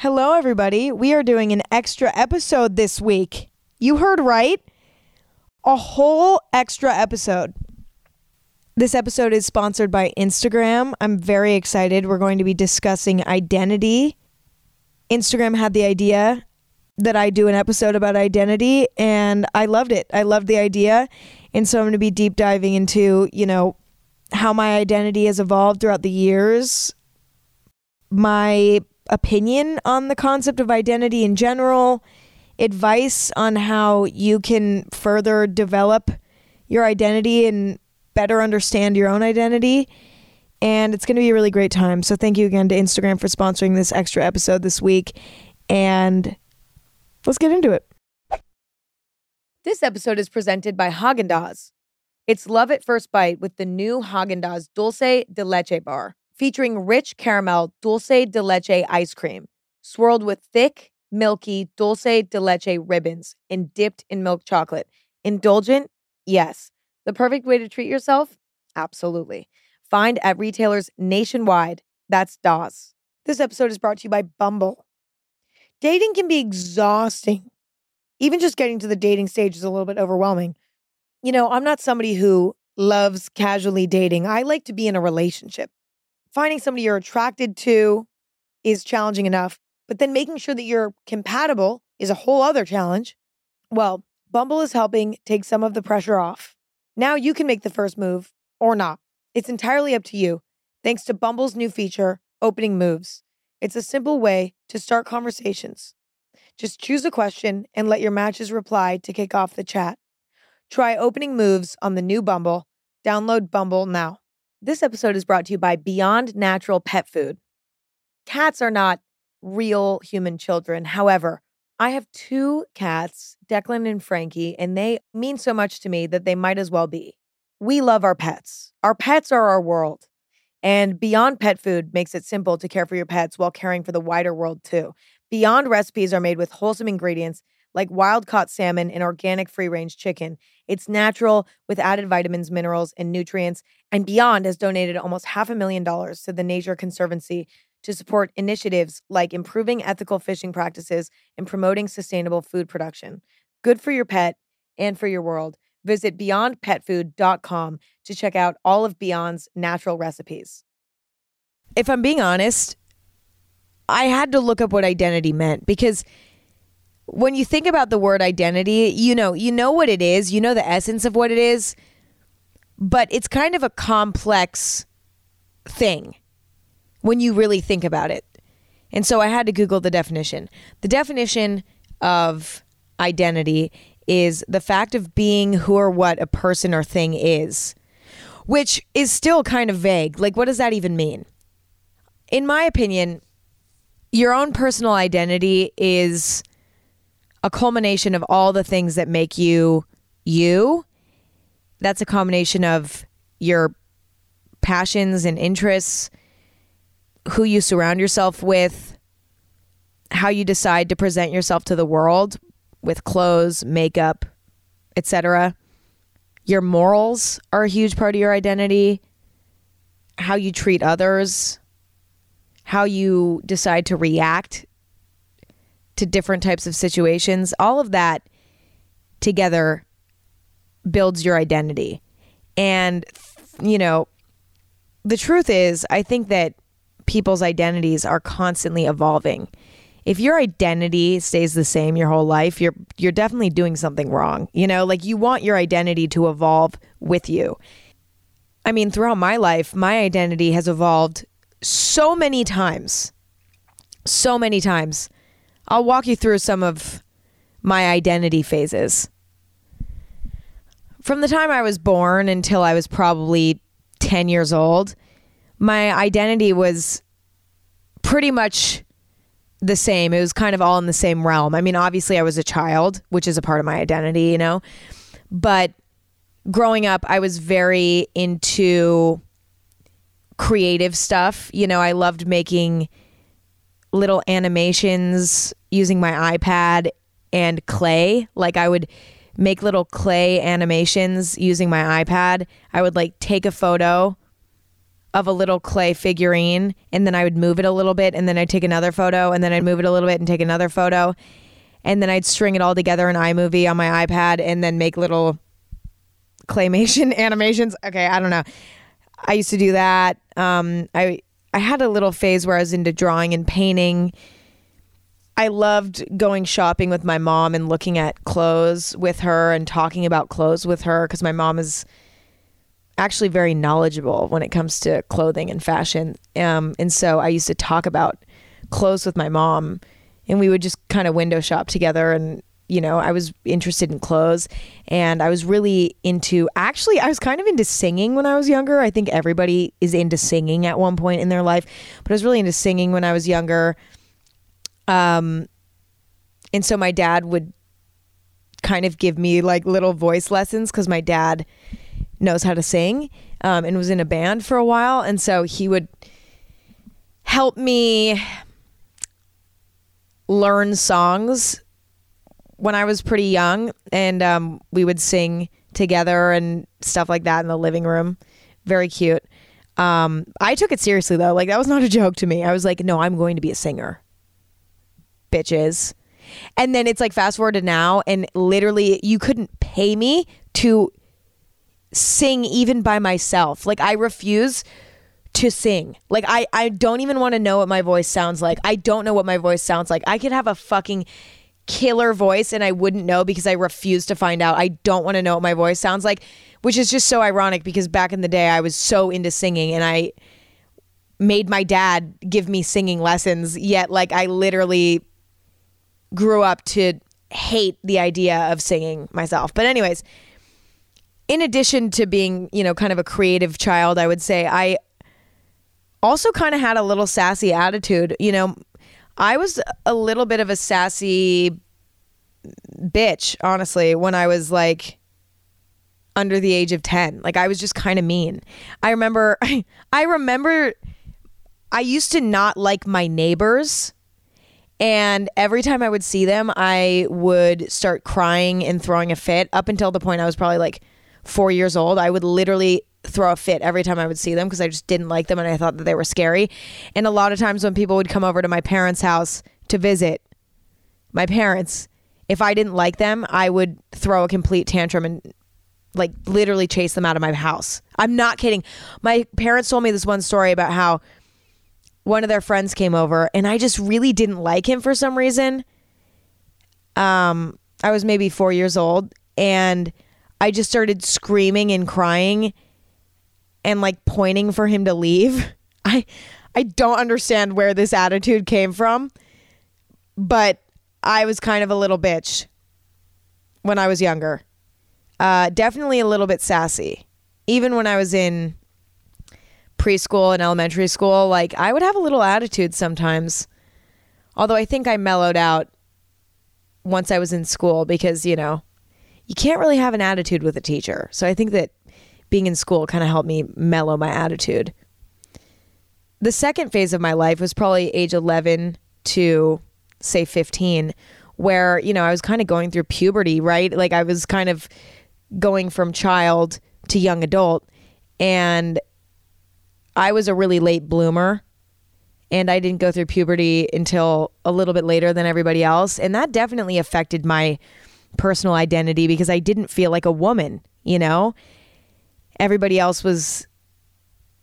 Hello, everybody. We are doing an extra episode this week. You heard right. A whole extra episode. This episode is sponsored by Instagram. I'm very excited. We're going to be discussing identity. Instagram had the idea that I do an episode about identity, and I loved it. I loved the idea. And so I'm going to be deep diving into, you know, how my identity has evolved throughout the years, my opinion on the concept of identity in general, advice on how you can further develop your identity and better understand your own identity. And it's going to be a really great time. So thank you again to Instagram for sponsoring this extra episode this week. And let's get into it. This episode is presented by Haagen Dazs. It's love at first bite with the new Haagen Dazs Dulce de Leche bar featuring rich caramel dulce de leche ice cream, swirled with thick, milky dulce de leche ribbons and dipped in milk chocolate. Indulgent? Yes. The perfect way to treat yourself? Absolutely. Find at retailers nationwide. That's DAWS. This episode is brought to you by Bumble. Dating can be exhausting. Even just getting to the dating stage is a little bit overwhelming. You know, I'm not somebody who loves casually dating. I like to be in a relationship finding somebody you're attracted to is challenging enough, but then making sure that you're compatible is a whole other challenge. Well, Bumble is helping take some of the pressure off. Now you can make the first move or not. It's entirely up to you, thanks to Bumble's new feature, Opening Moves. It's a simple way to start conversations. Just choose a question and let your matches reply to kick off the chat. Try Opening Moves on the new Bumble. Download Bumble now. This episode is brought to you by Beyond Natural Pet Food. Cats are not real human children. However, I have two cats, Declan and Frankie, and they mean so much to me that they might as well be. We love our pets. Our pets are our world. And Beyond Pet Food makes it simple to care for your pets while caring for the wider world too. Beyond recipes are made with wholesome ingredients like wild caught salmon and organic free range chicken. It's natural with added vitamins, minerals, and nutrients. And Beyond has donated almost half a million dollars to the Nature Conservancy to support initiatives like improving ethical fishing practices and promoting sustainable food production. Good for your pet and for your world. Visit beyondpetfood.com to check out all of Beyond's natural recipes. If I'm being honest, I had to look up what identity meant because when you think about the word identity, you know, you know what it is, you know the essence of what it is, but it's kind of a complex thing when you really think about it. And so I had to Google the definition. The definition of identity is the fact of being who or what a person or thing is, which is still kind of vague. Like, what does that even mean? In my opinion, your own personal identity is a culmination of all the things that make you you. That's a combination of your passions and interests, who you surround yourself with, how you decide to present yourself to the world with clothes, makeup, etc. Your morals are a huge part of your identity, how you treat others, how you decide to react to different types of situations, all of that together builds your identity. And, you know, the truth is, I think that people's identities are constantly evolving. If your identity stays the same your whole life, you're you're definitely doing something wrong. You know, like you want your identity to evolve with you. I mean, throughout my life, my identity has evolved so many times. So many times I'll walk you through some of my identity phases. From the time I was born until I was probably 10 years old, my identity was pretty much the same. It was kind of all in the same realm. I mean, obviously, I was a child, which is a part of my identity, you know, but growing up, I was very into creative stuff. You know, I loved making little animations using my iPad and clay. Like I would make little clay animations using my iPad. I would like take a photo of a little clay figurine and then I would move it a little bit and then I'd take another photo and then I'd move it a little bit and take another photo and then I'd string it all together in iMovie on my iPad and then make little claymation animations. Okay, I don't know. I used to do that. Um, I I had a little phase where I was into drawing and painting. I loved going shopping with my mom and looking at clothes with her and talking about clothes with her because my mom is actually very knowledgeable when it comes to clothing and fashion. Um, and so I used to talk about clothes with my mom, and we would just kind of window shop together. And you know, I was interested in clothes, and I was really into. Actually, I was kind of into singing when I was younger. I think everybody is into singing at one point in their life, but I was really into singing when I was younger. Um, and so my dad would kind of give me like little voice lessons because my dad knows how to sing um, and was in a band for a while. And so he would help me learn songs when I was pretty young. And um, we would sing together and stuff like that in the living room. Very cute. Um, I took it seriously though. Like that was not a joke to me. I was like, no, I'm going to be a singer. Bitches. And then it's like fast forward to now, and literally, you couldn't pay me to sing even by myself. Like I refuse to sing. Like I I don't even want to know what my voice sounds like. I don't know what my voice sounds like. I could have a fucking killer voice and I wouldn't know because I refuse to find out. I don't want to know what my voice sounds like, which is just so ironic because back in the day I was so into singing and I made my dad give me singing lessons, yet like I literally grew up to hate the idea of singing myself. But anyways, in addition to being, you know, kind of a creative child, I would say I also kind of had a little sassy attitude. You know, I was a little bit of a sassy bitch, honestly, when I was like under the age of 10. Like I was just kind of mean. I remember I remember I used to not like my neighbors. And every time I would see them, I would start crying and throwing a fit up until the point I was probably like four years old, I would literally throw a fit every time I would see them because I just didn't like them and I thought that they were scary. And a lot of times when people would come over to my parents' house to visit my parents, if I didn't like them, I would throw a complete tantrum and like literally chase them out of my house. I'm not kidding. My parents told me this one story about how one of their friends came over and I just really didn't like him for some reason. Um I was maybe 4 years old and I just started screaming and crying and like pointing for him to leave. I I don't understand where this attitude came from, but I was kind of a little bitch when I was younger. Uh, definitely a little bit sassy. Even when I was in preschool and elementary school, like I would have a little attitude sometimes. Although I think I mellowed out once I was in school because, you know, you can't really have an attitude with a teacher. So I think that being in school kind of helped me mellow my attitude. The second phase of my life was probably age 11 to say 15 where, you know, I was kind of going through puberty, right? Like I was kind of going from child to young adult and I was a really late bloomer and I didn't go through puberty until a little bit later than everybody else and that definitely affected my personal identity because I didn't feel like a woman, you know? Everybody else was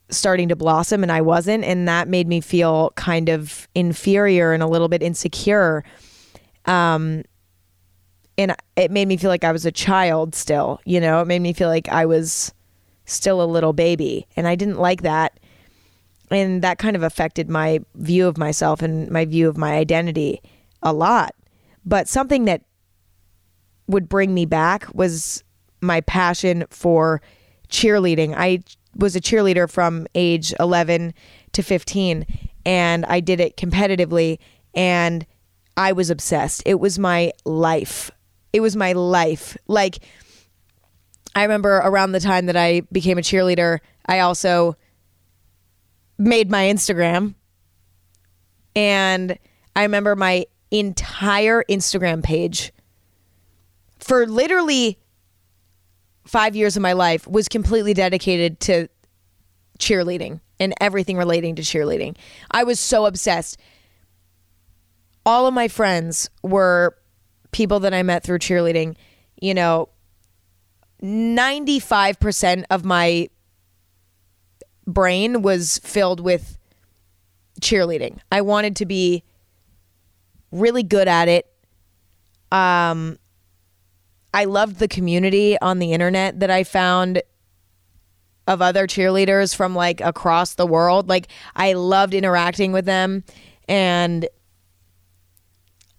starting to blossom and I wasn't. And that made me feel kind of inferior and a little bit insecure. Um, and it made me feel like I was a child still, you know? It made me feel like I was still a little baby. And I didn't like that. And that kind of affected my view of myself and my view of my identity a lot. But something that would bring me back was my passion for cheerleading. I was a cheerleader from age 11 to 15 and I did it competitively and I was obsessed. It was my life. It was my life. Like I remember around the time that I became a cheerleader, I also made my Instagram and I remember my entire Instagram page for literally five years of my life was completely dedicated to cheerleading. and everything relating to cheerleading. I was so obsessed. All of my friends were people that I met through cheerleading. You know, 95% of my brain was filled with cheerleading. I wanted to be really good at it. Um I loved the community on the internet that I found of other cheerleaders from like across the world. Like I loved interacting with them and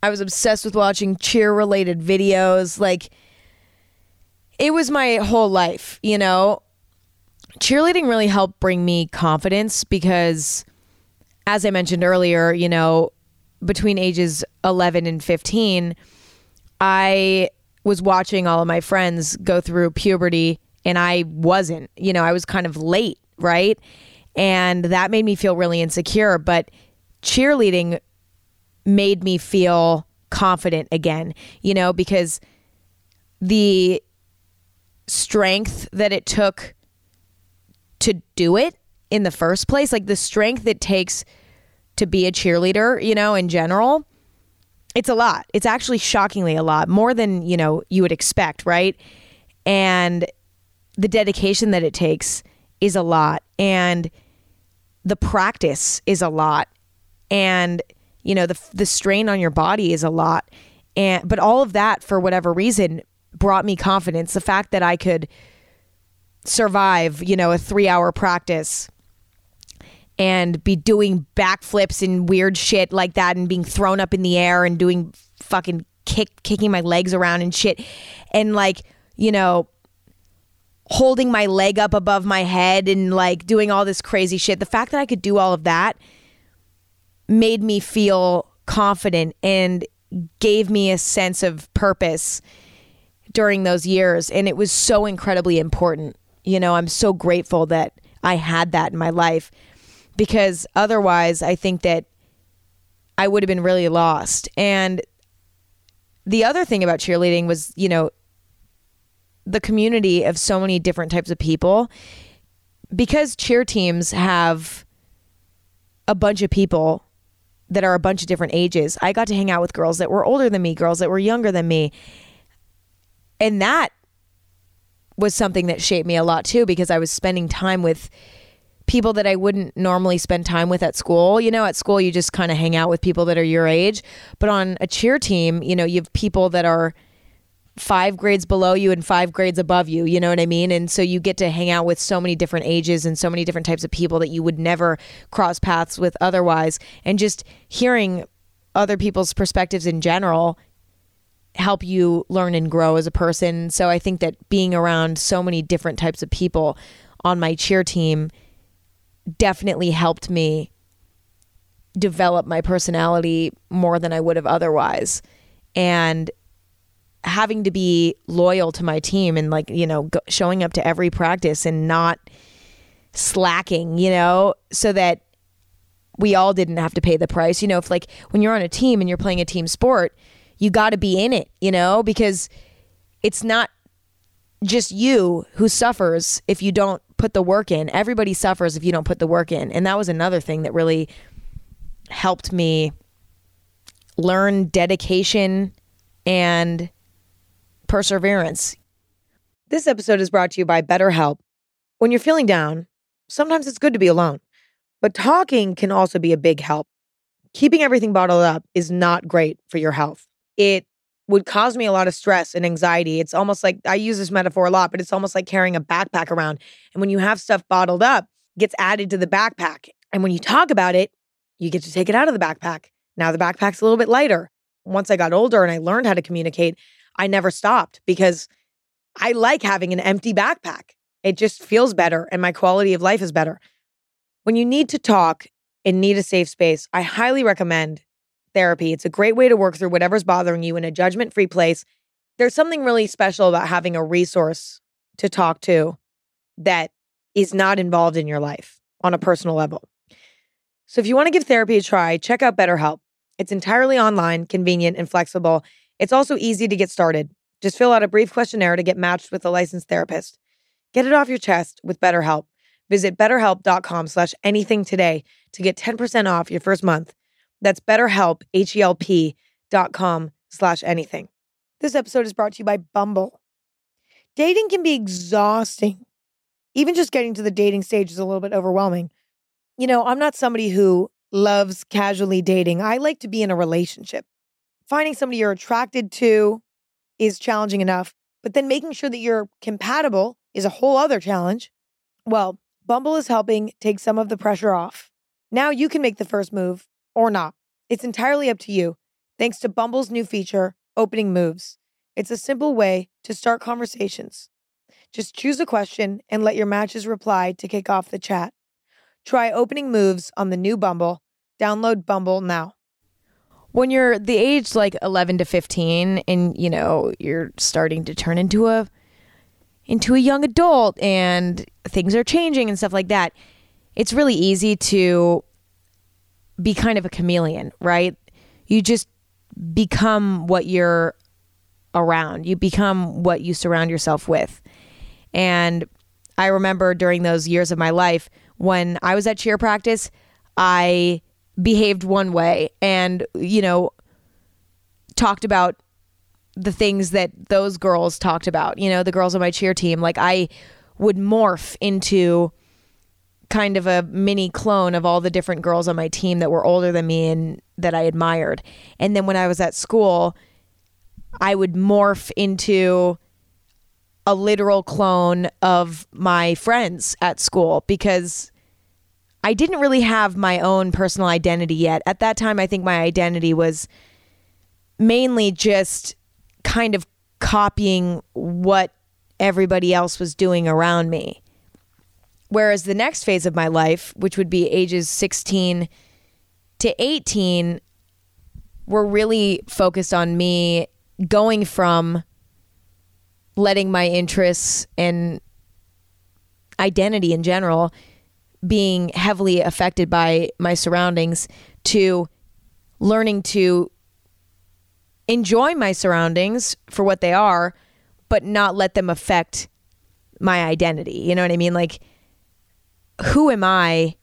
I was obsessed with watching cheer related videos. Like it was my whole life, you know. Cheerleading really helped bring me confidence because as I mentioned earlier, you know, between ages 11 and 15, I was watching all of my friends go through puberty and I wasn't. You know, I was kind of late, right? And that made me feel really insecure, but cheerleading made me feel confident again, you know, because the strength that it took to do it in the first place, like the strength it takes to be a cheerleader, you know, in general, it's a lot. It's actually shockingly a lot, more than, you know, you would expect, right? And the dedication that it takes is a lot and the practice is a lot and you know the the strain on your body is a lot and but all of that for whatever reason brought me confidence the fact that I could survive you know a 3 hour practice and be doing backflips and weird shit like that and being thrown up in the air and doing fucking kick kicking my legs around and shit and like you know holding my leg up above my head and like doing all this crazy shit. The fact that I could do all of that made me feel confident and gave me a sense of purpose during those years. And it was so incredibly important. You know, I'm so grateful that I had that in my life because otherwise, I think that I would have been really lost. And the other thing about cheerleading was, you know, the community of so many different types of people because cheer teams have a bunch of people that are a bunch of different ages. I got to hang out with girls that were older than me, girls that were younger than me. And that was something that shaped me a lot too because I was spending time with people that I wouldn't normally spend time with at school. You know, at school you just kind of hang out with people that are your age, but on a cheer team, you know, you have people that are five grades below you and five grades above you. You know what I mean? And so you get to hang out with so many different ages and so many different types of people that you would never cross paths with otherwise. And just hearing other people's perspectives in general help you learn and grow as a person. So I think that being around so many different types of people on my cheer team definitely helped me develop my personality more than I would have otherwise. And having to be loyal to my team and like you know go, showing up to every practice and not slacking you know so that we all didn't have to pay the price you know if like when you're on a team and you're playing a team sport you got to be in it you know because it's not just you who suffers if you don't put the work in everybody suffers if you don't put the work in and that was another thing that really helped me learn dedication and perseverance. This episode is brought to you by BetterHelp. When you're feeling down, sometimes it's good to be alone, but talking can also be a big help. Keeping everything bottled up is not great for your health. It would cause me a lot of stress and anxiety. It's almost like I use this metaphor a lot, but it's almost like carrying a backpack around. And when you have stuff bottled up, gets added to the backpack. And when you talk about it, you get to take it out of the backpack. Now the backpack's a little bit lighter. Once I got older and I learned how to communicate, I never stopped because I like having an empty backpack. It just feels better and my quality of life is better. When you need to talk and need a safe space, I highly recommend therapy. It's a great way to work through whatever's bothering you in a judgment free place. There's something really special about having a resource to talk to that is not involved in your life on a personal level. So if you want to give therapy a try, check out BetterHelp. It's entirely online, convenient, and flexible. It's also easy to get started. Just fill out a brief questionnaire to get matched with a licensed therapist. Get it off your chest with BetterHelp. Visit betterhelp.com slash anything today to get 10% off your first month. That's betterhelp, H-E-L-P dot com slash anything. This episode is brought to you by Bumble. Dating can be exhausting. Even just getting to the dating stage is a little bit overwhelming. You know, I'm not somebody who loves casually dating. I like to be in a relationship. Finding somebody you're attracted to is challenging enough, but then making sure that you're compatible is a whole other challenge. Well, Bumble is helping take some of the pressure off. Now you can make the first move or not. It's entirely up to you, thanks to Bumble's new feature, Opening Moves. It's a simple way to start conversations. Just choose a question and let your matches reply to kick off the chat. Try Opening Moves on the new Bumble. Download Bumble now. when you're the age like 11 to 15 and you know you're starting to turn into a into a young adult and things are changing and stuff like that it's really easy to be kind of a chameleon right? You just become what you're around. You become what you surround yourself with. And i remember during those years of my life when i was at cheer practice i behaved one way and you know talked about the things that those girls talked about you know the girls on my cheer team. Like i would morph into kind of a mini clone of all the different girls on my team that were older than me and that i admired and then when i was at school i would morph into a literal clone of my friends at school because I didn't really have my own personal identity yet. At that time, I think my identity was mainly just kind of copying what everybody else was doing around me. Whereas the next phase of my life, which would be ages 16 to 18, were really focused on me going from letting my interests and identity in general being heavily affected by my surroundings to learning to enjoy my surroundings for what they are but not let them affect my identity. You know what i mean? Like who am i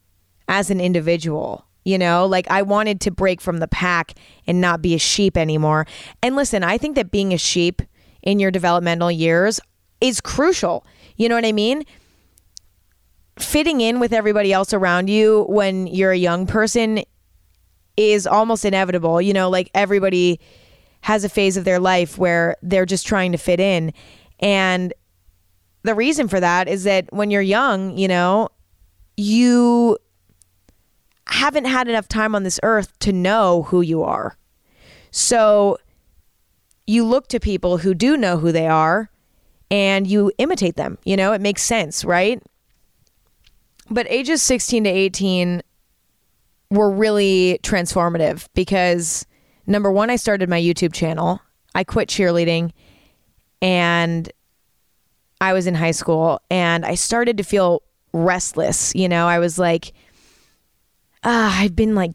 as an individual you know like i wanted to break from the pack and not be a sheep anymore and listen i think that being a sheep in your developmental years is crucial you know what i mean fitting in with everybody else around you when you're a young person is almost inevitable. You know, like everybody has a phase of their life where they're just trying to fit in. And the reason for that is that when you're young, you know, you haven't had enough time on this earth to know who you are. So you look to people who do know who they are and you imitate them. You know, it makes sense, right? But ages 16 to 18 were really transformative because number one, I started my YouTube channel. I quit cheerleading and I was in high school and I started to feel restless. You know, I was like, ah, I've been like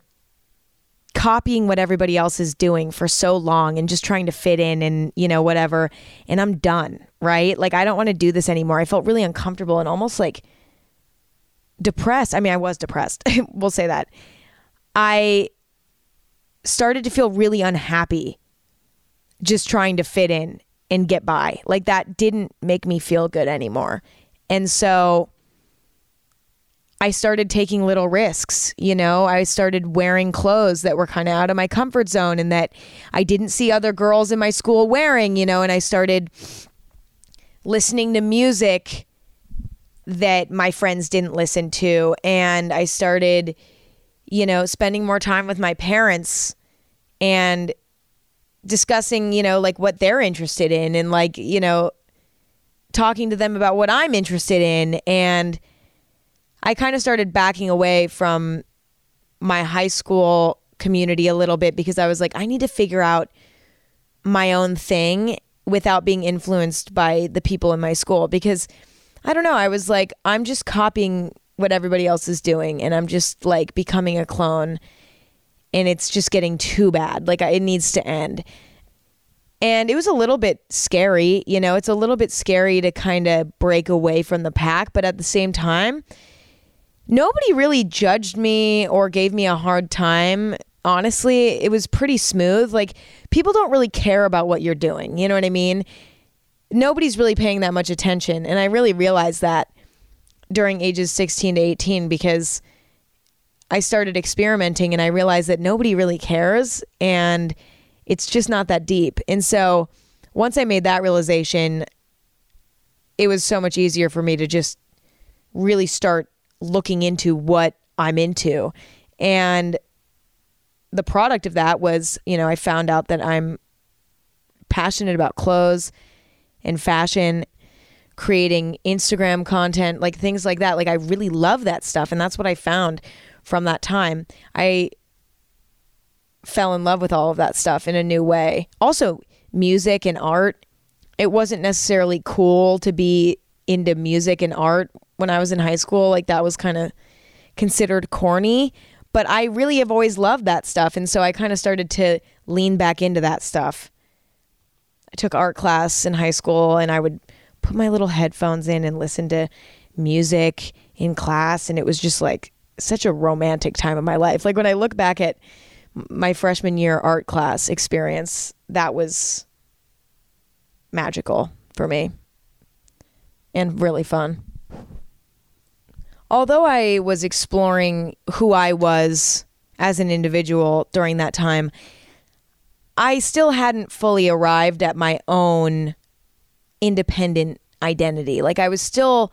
copying what everybody else is doing for so long and just trying to fit in and, you know, whatever. And I'm done, right? Like, I don't want to do this anymore. I felt really uncomfortable and almost like, depressed. I mean, I was depressed. we'll say that. I started to feel really unhappy just trying to fit in and get by. Like that didn't make me feel good anymore. And so I started taking little risks, you know. I started wearing clothes that were kind of out of my comfort zone and that I didn't see other girls in my school wearing, you know, and I started listening to music that my friends didn't listen to. And I started you know spending more time with my parents and discussing you know like what they're interested in and like you know talking to them about what I'm interested in. And I kind of started backing away from my high school community a little bit because I was like I need to figure out my own thing without being influenced by the people in my school because I don't know. I was like, I'm just copying what everybody else is doing, and I'm just like becoming a clone, and it's just getting too bad. Like, it needs to end. And it was a little bit scary, you know, it's a little bit scary to kind of break away from the pack, but at the same time, nobody really judged me or gave me a hard time. Honestly, it was pretty smooth. Like people don't really care about what you're doing. You know what I mean? Nobody's really paying that much attention. And I really realized that during ages 16 to 18 because I started experimenting and I realized that nobody really cares and it's just not that deep. And so once I made that realization, it was so much easier for me to just really start looking into what I'm into. And the product of that was, you know, I found out that I'm passionate about clothes and fashion, creating Instagram content, like things like that. Like I really love that stuff. And that's what I found from that time. I fell in love with all of that stuff in a new way. Also, music and art. It wasn't necessarily cool to be into music and art when I was in high school. Like that was kind of considered corny, but I really have always loved that stuff. And so I kind of started to lean back into that stuff. I took art class in high school and I would put my little headphones in and listen to music in class. And it was just like such a romantic time of my life. Like when I look back at my freshman year art class experience, that was magical for me and really fun. Although I was exploring who I was as an individual during that time, I still hadn't fully arrived at my own independent identity. Like I was still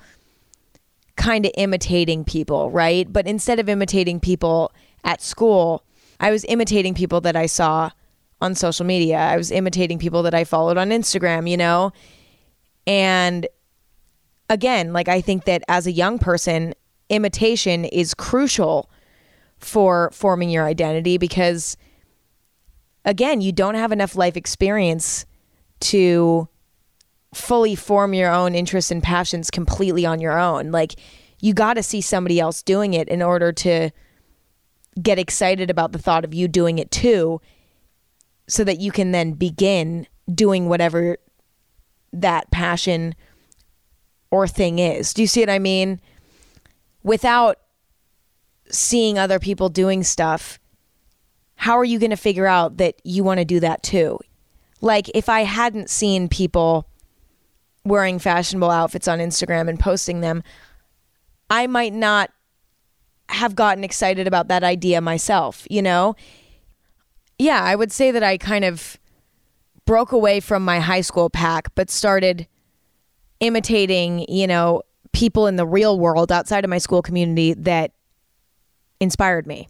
kind of imitating people, right? But instead of imitating people at school, I was imitating people that I saw on social media. I was imitating people that I followed on Instagram, you know? And again, like I think that as a young person, imitation is crucial for forming your identity because again, you don't have enough life experience to fully form your own interests and passions completely on your own. Like you got to see somebody else doing it in order to get excited about the thought of you doing it too so that you can then begin doing whatever that passion or thing is. Do you see what I mean? Without seeing other people doing stuff, how are you going to figure out that you want to do that too? Like, if I hadn't seen people wearing fashionable outfits on Instagram and posting them, I might not have gotten excited about that idea myself, you know? Yeah, I would say that I kind of broke away from my high school pack, but started imitating, you know, people in the real world outside of my school community that inspired me.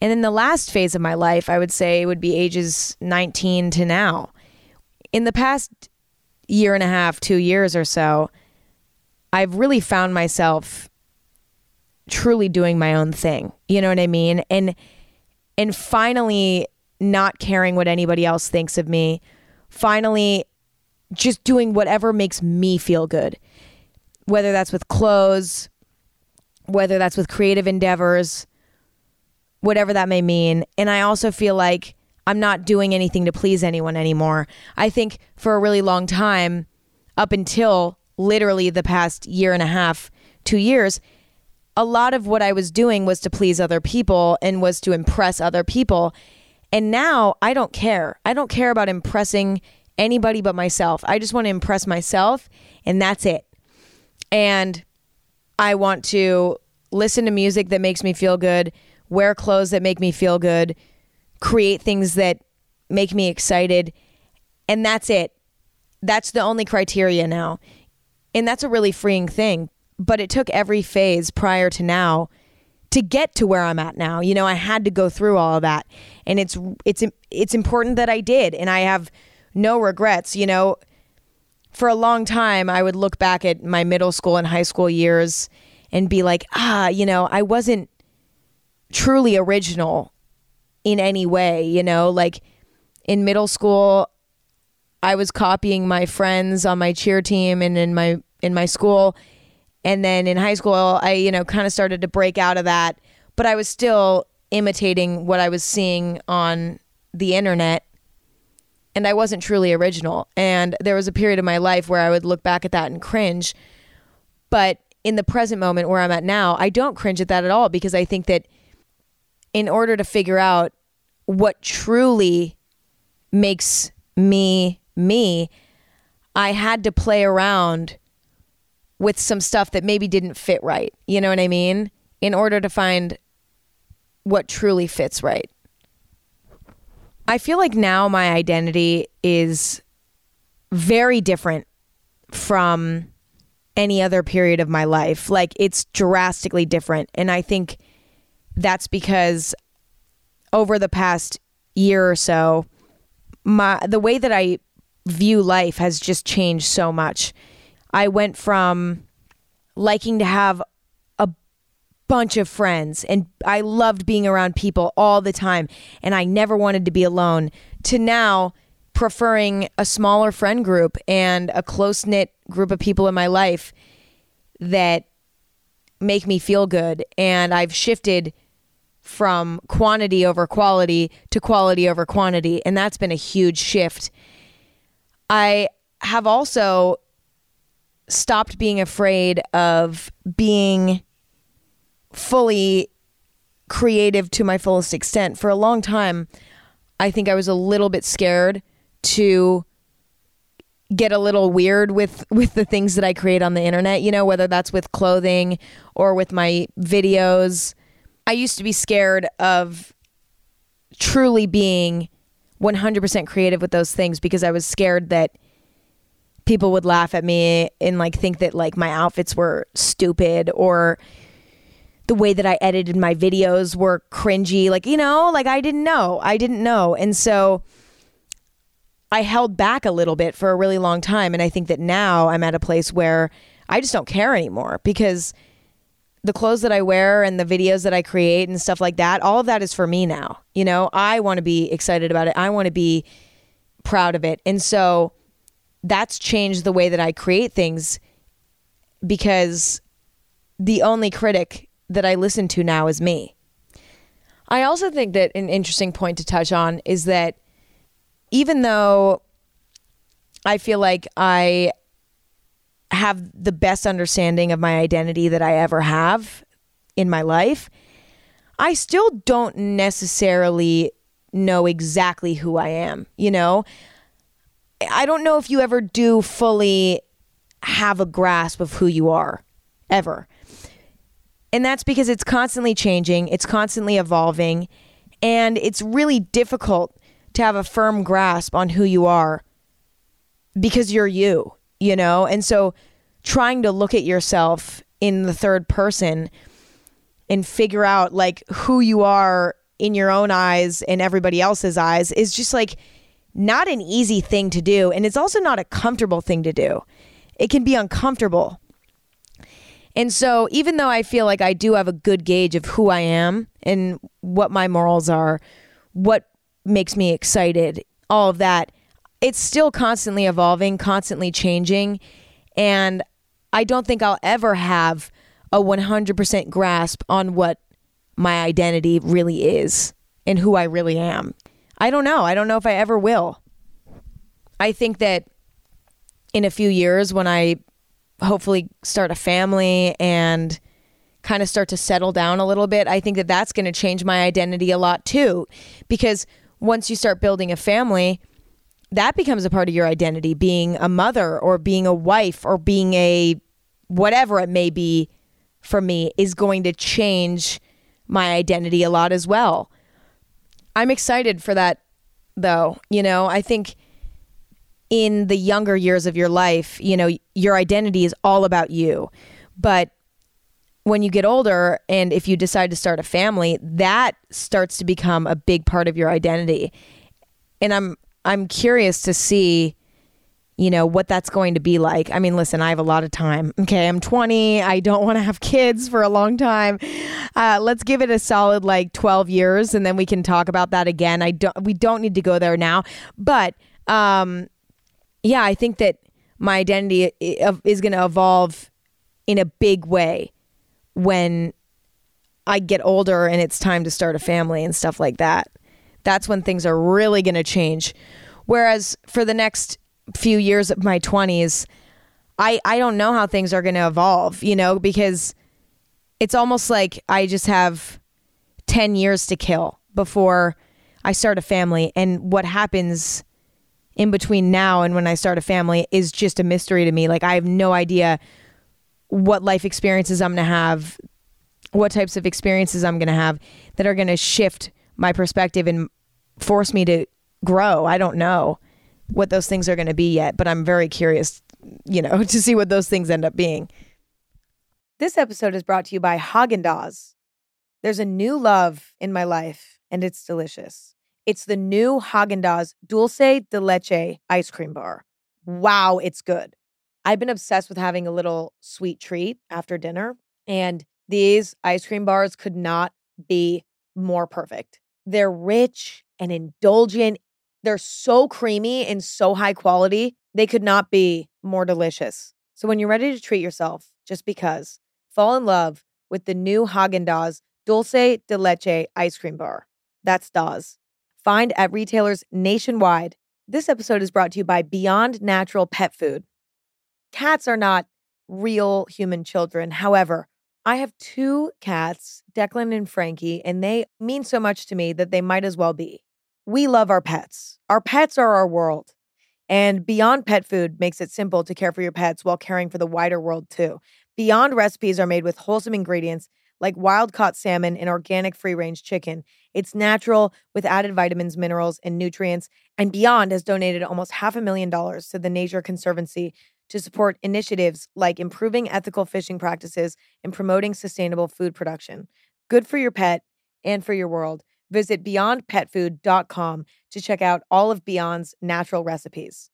And in the last phase of my life, I would say would be ages 19 to now. In the past year and a half, two years or so, I've really found myself truly doing my own thing. You know what I mean? And and finally not caring what anybody else thinks of me. Finally just doing whatever makes me feel good. Whether that's with clothes, whether that's with creative endeavors, whatever that may mean. And I also feel like I'm not doing anything to please anyone anymore. I think for a really long time, up until literally the past year and a half, two years, a lot of what I was doing was to please other people and was to impress other people. And now I don't care. I don't care about impressing anybody but myself. I just want to impress myself and that's it. And I want to listen to music that makes me feel good, wear clothes that make me feel good, create things that make me excited. And that's it. That's the only criteria now. And that's a really freeing thing but it took every phase prior to now to get to where I'm at now. You know, I had to go through all of that. And it's it's it's important that I did and I have no regrets, you know. For a long time I would look back at my middle school and high school years and be like, "Ah, you know, I wasn't truly original in any way, you know, like in middle school I was copying my friends on my cheer team and in my in my school and then in high school, I, you know, kind of started to break out of that, but I was still imitating what I was seeing on the internet. And I wasn't truly original. And there was a period of my life where I would look back at that and cringe. But in the present moment where I'm at now, I don't cringe at that at all because I think that in order to figure out what truly makes me me, I had to play around with some stuff that maybe didn't fit right. You know what I mean? In order to find what truly fits right. I feel like now my identity is very different from any other period of my life. Like it's drastically different. And I think that's because over the past year or so, my the way that I view life has just changed so much. I went from liking to have bunch of friends and I loved being around people all the time and I never wanted to be alone to now preferring a smaller friend group and a close knit group of people in my life that make me feel good. And I've shifted from quantity over quality to quality over quantity. And that's been a huge shift. I have also stopped being afraid of being fully creative to my fullest extent. For a long time, I think I was a little bit scared to get a little weird with with the things that I create on the internet, you know, whether that's with clothing or with my videos. I used to be scared of truly being 100% creative with those things because I was scared that people would laugh at me and like think that like my outfits were stupid or the way that I edited my videos were cringy like you know like I didn't know I didn't know and so I held back a little bit for a really long time. And I think that now I'm at a place where I just don't care anymore because the clothes that I wear and the videos that I create and stuff like that, all of that is for me now. You know, I want to be excited about it. I want to be proud of it. And so that's changed the way that I create things because the only critic that I listen to now is me. I also think that an interesting point to touch on is that even though I feel like I have the best understanding of my identity that I ever have in my life, I still don't necessarily know exactly who I am, you know? I don't know if you ever do fully have a grasp of who you are, ever. And that's because it's constantly changing, it's constantly evolving, and it's really difficult to have a firm grasp on who you are because you're you, you know? And so trying to look at yourself in the third person and figure out like who you are in your own eyes and everybody else's eyes is just like not an easy thing to do. And it's also not a comfortable thing to do. It can be uncomfortable. And so, even though I feel like I do have a good gauge of who I am and what my morals are, what makes me excited, all of that. It's still constantly evolving, constantly changing. And I don't think I'll ever have a 100% grasp on what my identity really is and who I really am. I don't know. I don't know if I ever will. I think that in a few years, when I hopefully start a family and kind of start to settle down a little bit, I think that that's going to change my identity a lot too. Because once you start building a family, that becomes a part of your identity, being a mother or being a wife or being a whatever it may be for me is going to change my identity a lot as well. I'm excited for that though. You know, I think in the younger years of your life, you know, your identity is all about you. But when you get older and if you decide to start a family, that starts to become a big part of your identity. And I'm I'm curious to see you know what that's going to be like. I mean, listen, I have a lot of time. Okay, I'm 20. I don't want to have kids for a long time. Uh, let's give it a solid like 12 years, and then we can talk about that again. I don't. We don't need to go there now, but um, yeah, I think that my identity uh, is going to evolve in a big way when I get older and it's time to start a family and stuff like that. That's when things are really going to change. Whereas for the next few years of my 20s, I I don't know how things are going to evolve, you know, because it's almost like I just have 10 years to kill before I start a family and what happens in between now and when I start a family is just a mystery to me. Like I have no idea what life experiences I'm going to have, what types of experiences I'm going to have that are going to shift my perspective and force me to grow. I don't know what those things are going to be yet, but I'm very curious, you know, to see what those things end up being. This episode is brought to you by Haagen Dazs. There's a new love in my life, and it's delicious. It's the new Haagen Dazs Dulce de Leche ice cream bar. Wow, it's good. I've been obsessed with having a little sweet treat after dinner, and these ice cream bars could not be more perfect. They're rich and indulgent. They're so creamy and so high quality. They could not be more delicious. So when you're ready to treat yourself, just because, fall in love with the new Haagen Dazs Dulce de Leche ice cream bar. That's Dazs. Find at retailers nationwide. This episode is brought to you by Beyond Natural Pet Food. Cats are not real human children. However, I have two cats, Declan and Frankie, and they mean so much to me that they might as well be. We love our pets. Our pets are our world. And Beyond Pet Food makes it simple to care for your pets while caring for the wider world too. Beyond recipes are made with wholesome ingredients like wild caught salmon and organic free range chicken. It's natural with added vitamins, minerals, and nutrients. And Beyond has donated almost half a million dollars to the Nature Conservancy to support initiatives like improving ethical fishing practices and promoting sustainable food production. Good for your pet and for your world. Visit beyondpetfood.com to check out all of Beyond's natural recipes.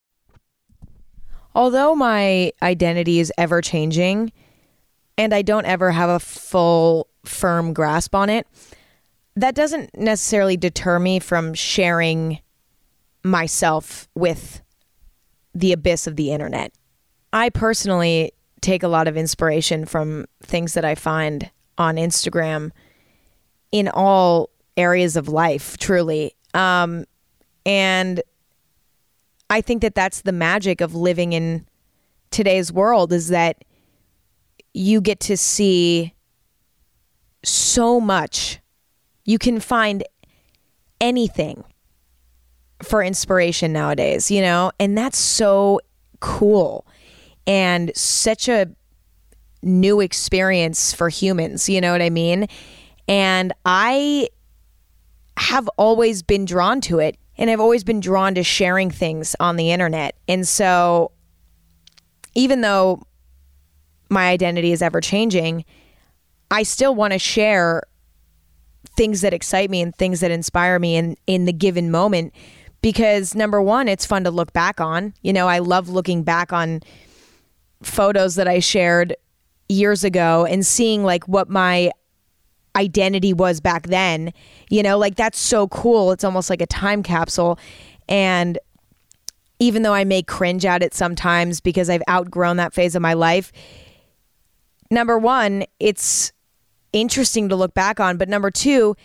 Although my identity is ever changing and I don't ever have a full, firm grasp on it, that doesn't necessarily deter me from sharing myself with the abyss of the internet. I personally take a lot of inspiration from things that I find on Instagram in all areas of life, truly. Um, and I think that that's the magic of living in today's world is that you get to see so much. You can find anything for inspiration nowadays, you know? And that's so cool and such a new experience for humans, you know what I mean? And I have always been drawn to it and I've always been drawn to sharing things on the internet. And so even though my identity is ever changing, I still want to share things that excite me and things that inspire me in in the given moment because number one it's fun to look back on. You know i love looking back on photos that i shared years ago and seeing like what my identity was back then. You know like that's so cool. It's almost like a time capsule. And even though i may cringe at it sometimes because i've outgrown that phase of my life number one, it's interesting to look back on. But number two,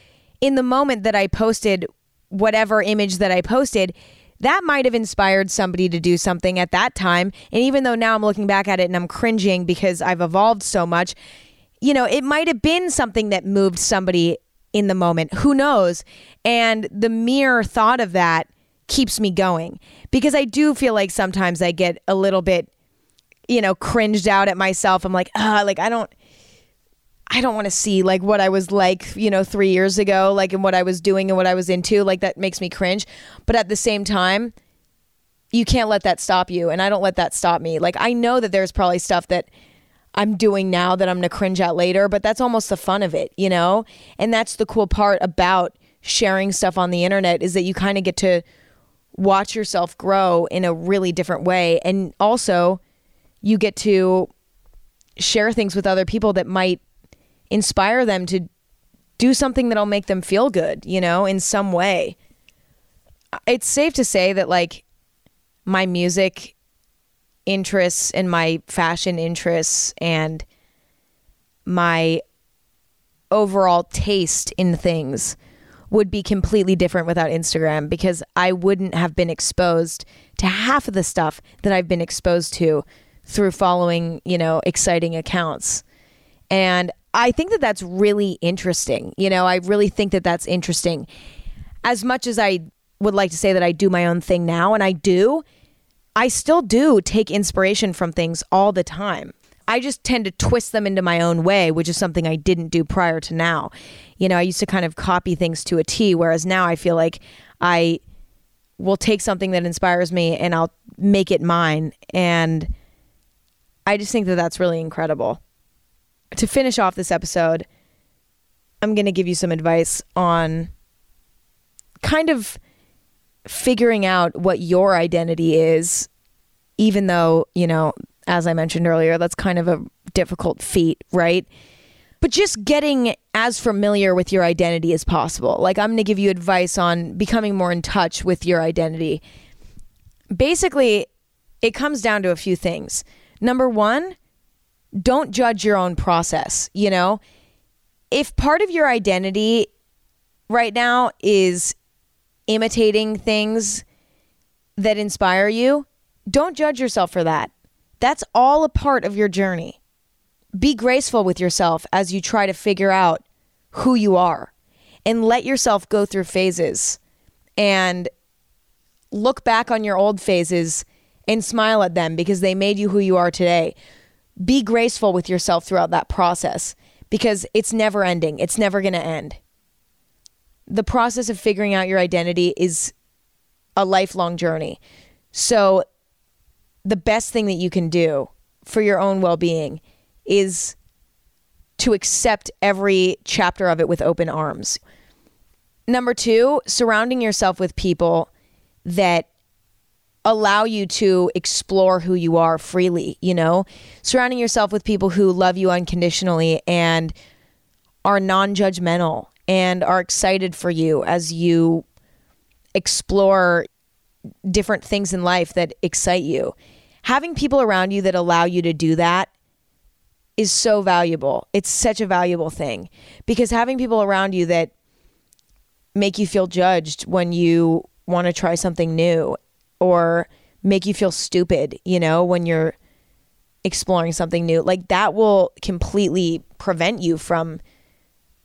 in the moment that I posted whatever image that I posted, that might have inspired somebody to do something at that time. And even though now I'm looking back at it and I'm cringing because I've evolved so much, you know, it might have been something that moved somebody in the moment. Who knows? And the mere thought of that keeps me going because I do feel like sometimes I get a little bit you know, cringed out at myself. I'm like, ah, like I don't I don't want to see like what I was like, you know, 3 years ago, like and what I was doing and what I was into, like that makes me cringe. But at the same time, you can't let that stop you and I don't let that stop me. Like I know that there's probably stuff that I'm doing now that I'm going to cringe at later, but that's almost the fun of it, you know? And that's the cool part about sharing stuff on the internet is that you kind of get to watch yourself grow in a really different way and also you get to share things with other people that might inspire them to do something that'll make them feel good, you know, in some way. It's safe to say that like my music interests and my fashion interests and my overall taste in things would be completely different without Instagram because I wouldn't have been exposed to half of the stuff that I've been exposed to through following, you know, exciting accounts. And I think that that's really interesting. You know, I really think that that's interesting. As much as I would like to say that I do my own thing now, and I do, I still do take inspiration from things all the time. I just tend to twist them into my own way, which is something I didn't do prior to now. You know, I used to kind of copy things to a T, whereas now I feel like I will take something that inspires me and I'll make it mine. And I just think that that's really incredible. To finish off this episode, I'm going to give you some advice on kind of figuring out what your identity is, even though, you know, as I mentioned earlier, that's kind of a difficult feat, right? But just getting as familiar with your identity as possible. Like, I'm going to give you advice on becoming more in touch with your identity. Basically, it comes down to a few things. Number one, don't judge your own process. You know, if part of your identity right now is imitating things that inspire you, don't judge yourself for that. That's all a part of your journey. Be graceful with yourself as you try to figure out who you are and let yourself go through phases and look back on your old phases and smile at them because they made you who you are today. Be graceful with yourself throughout that process because it's never ending, it's never going to end the process of figuring out your identity is a lifelong journey. So, the best thing that you can do for your own well being is to accept every chapter of it with open arms. Number two, surrounding yourself with people that allow you to explore who you are freely, you know? Surrounding yourself with people who love you unconditionally and are non judgmental and are excited for you as you explore different things in life that excite you. Having people around you that allow you to do that is so valuable. It's such a valuable thing because having people around you that make you feel judged when you want to try something new or make you feel stupid, you know, when you're exploring something new, like that will completely prevent you from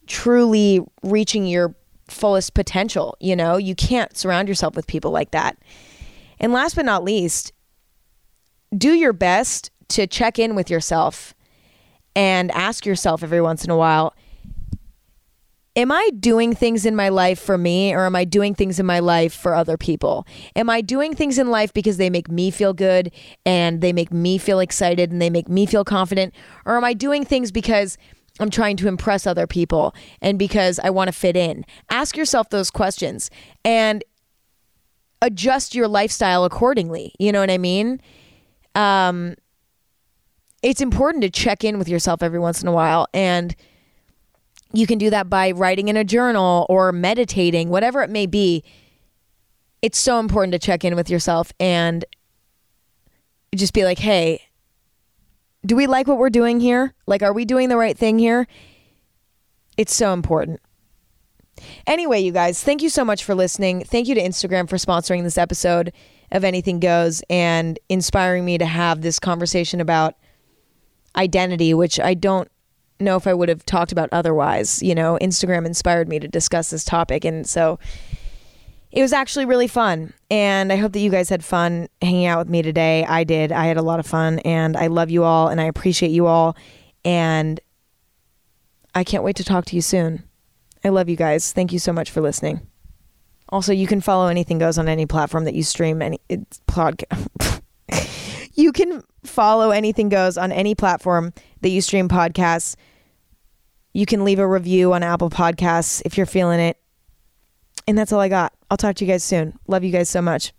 truly reaching your fullest potential. You know, you can't surround yourself with people like that. And last but not least, do your best to check in with yourself and ask yourself every once in a while Am I doing things in my life for me or am I doing things in my life for other people? Am I doing things in life because they make me feel good and they make me feel excited and they make me feel confident? Or am I doing things because I'm trying to impress other people and because I want to fit in. Ask yourself those questions and adjust your lifestyle accordingly. You know what I mean? Um, it's important to check in with yourself every once in a while. And you can do that by writing in a journal or meditating, whatever it may be. It's so important to check in with yourself and just be like, hey, do we like what we're doing here? Like, are we doing the right thing here? It's so important. Anyway, you guys, thank you so much for listening. Thank you to Instagram for sponsoring this episode of Anything Goes and inspiring me to have this conversation about identity, which I don't know if I would have talked about otherwise. You know, Instagram inspired me to discuss this topic. And so it was actually really fun. And I hope that you guys had fun hanging out with me today. I did. I had a lot of fun. And I love you all and I appreciate you all. And I can't wait to talk to you soon. I love you guys. Thank you so much for listening. Also, you can follow Anything Goes on any platform that you stream any it's podcast. you can follow Anything Goes on any platform that you stream podcasts. You can leave a review on Apple Podcasts if you're feeling it. And that's all I got. I'll talk to you guys soon. Love you guys so much.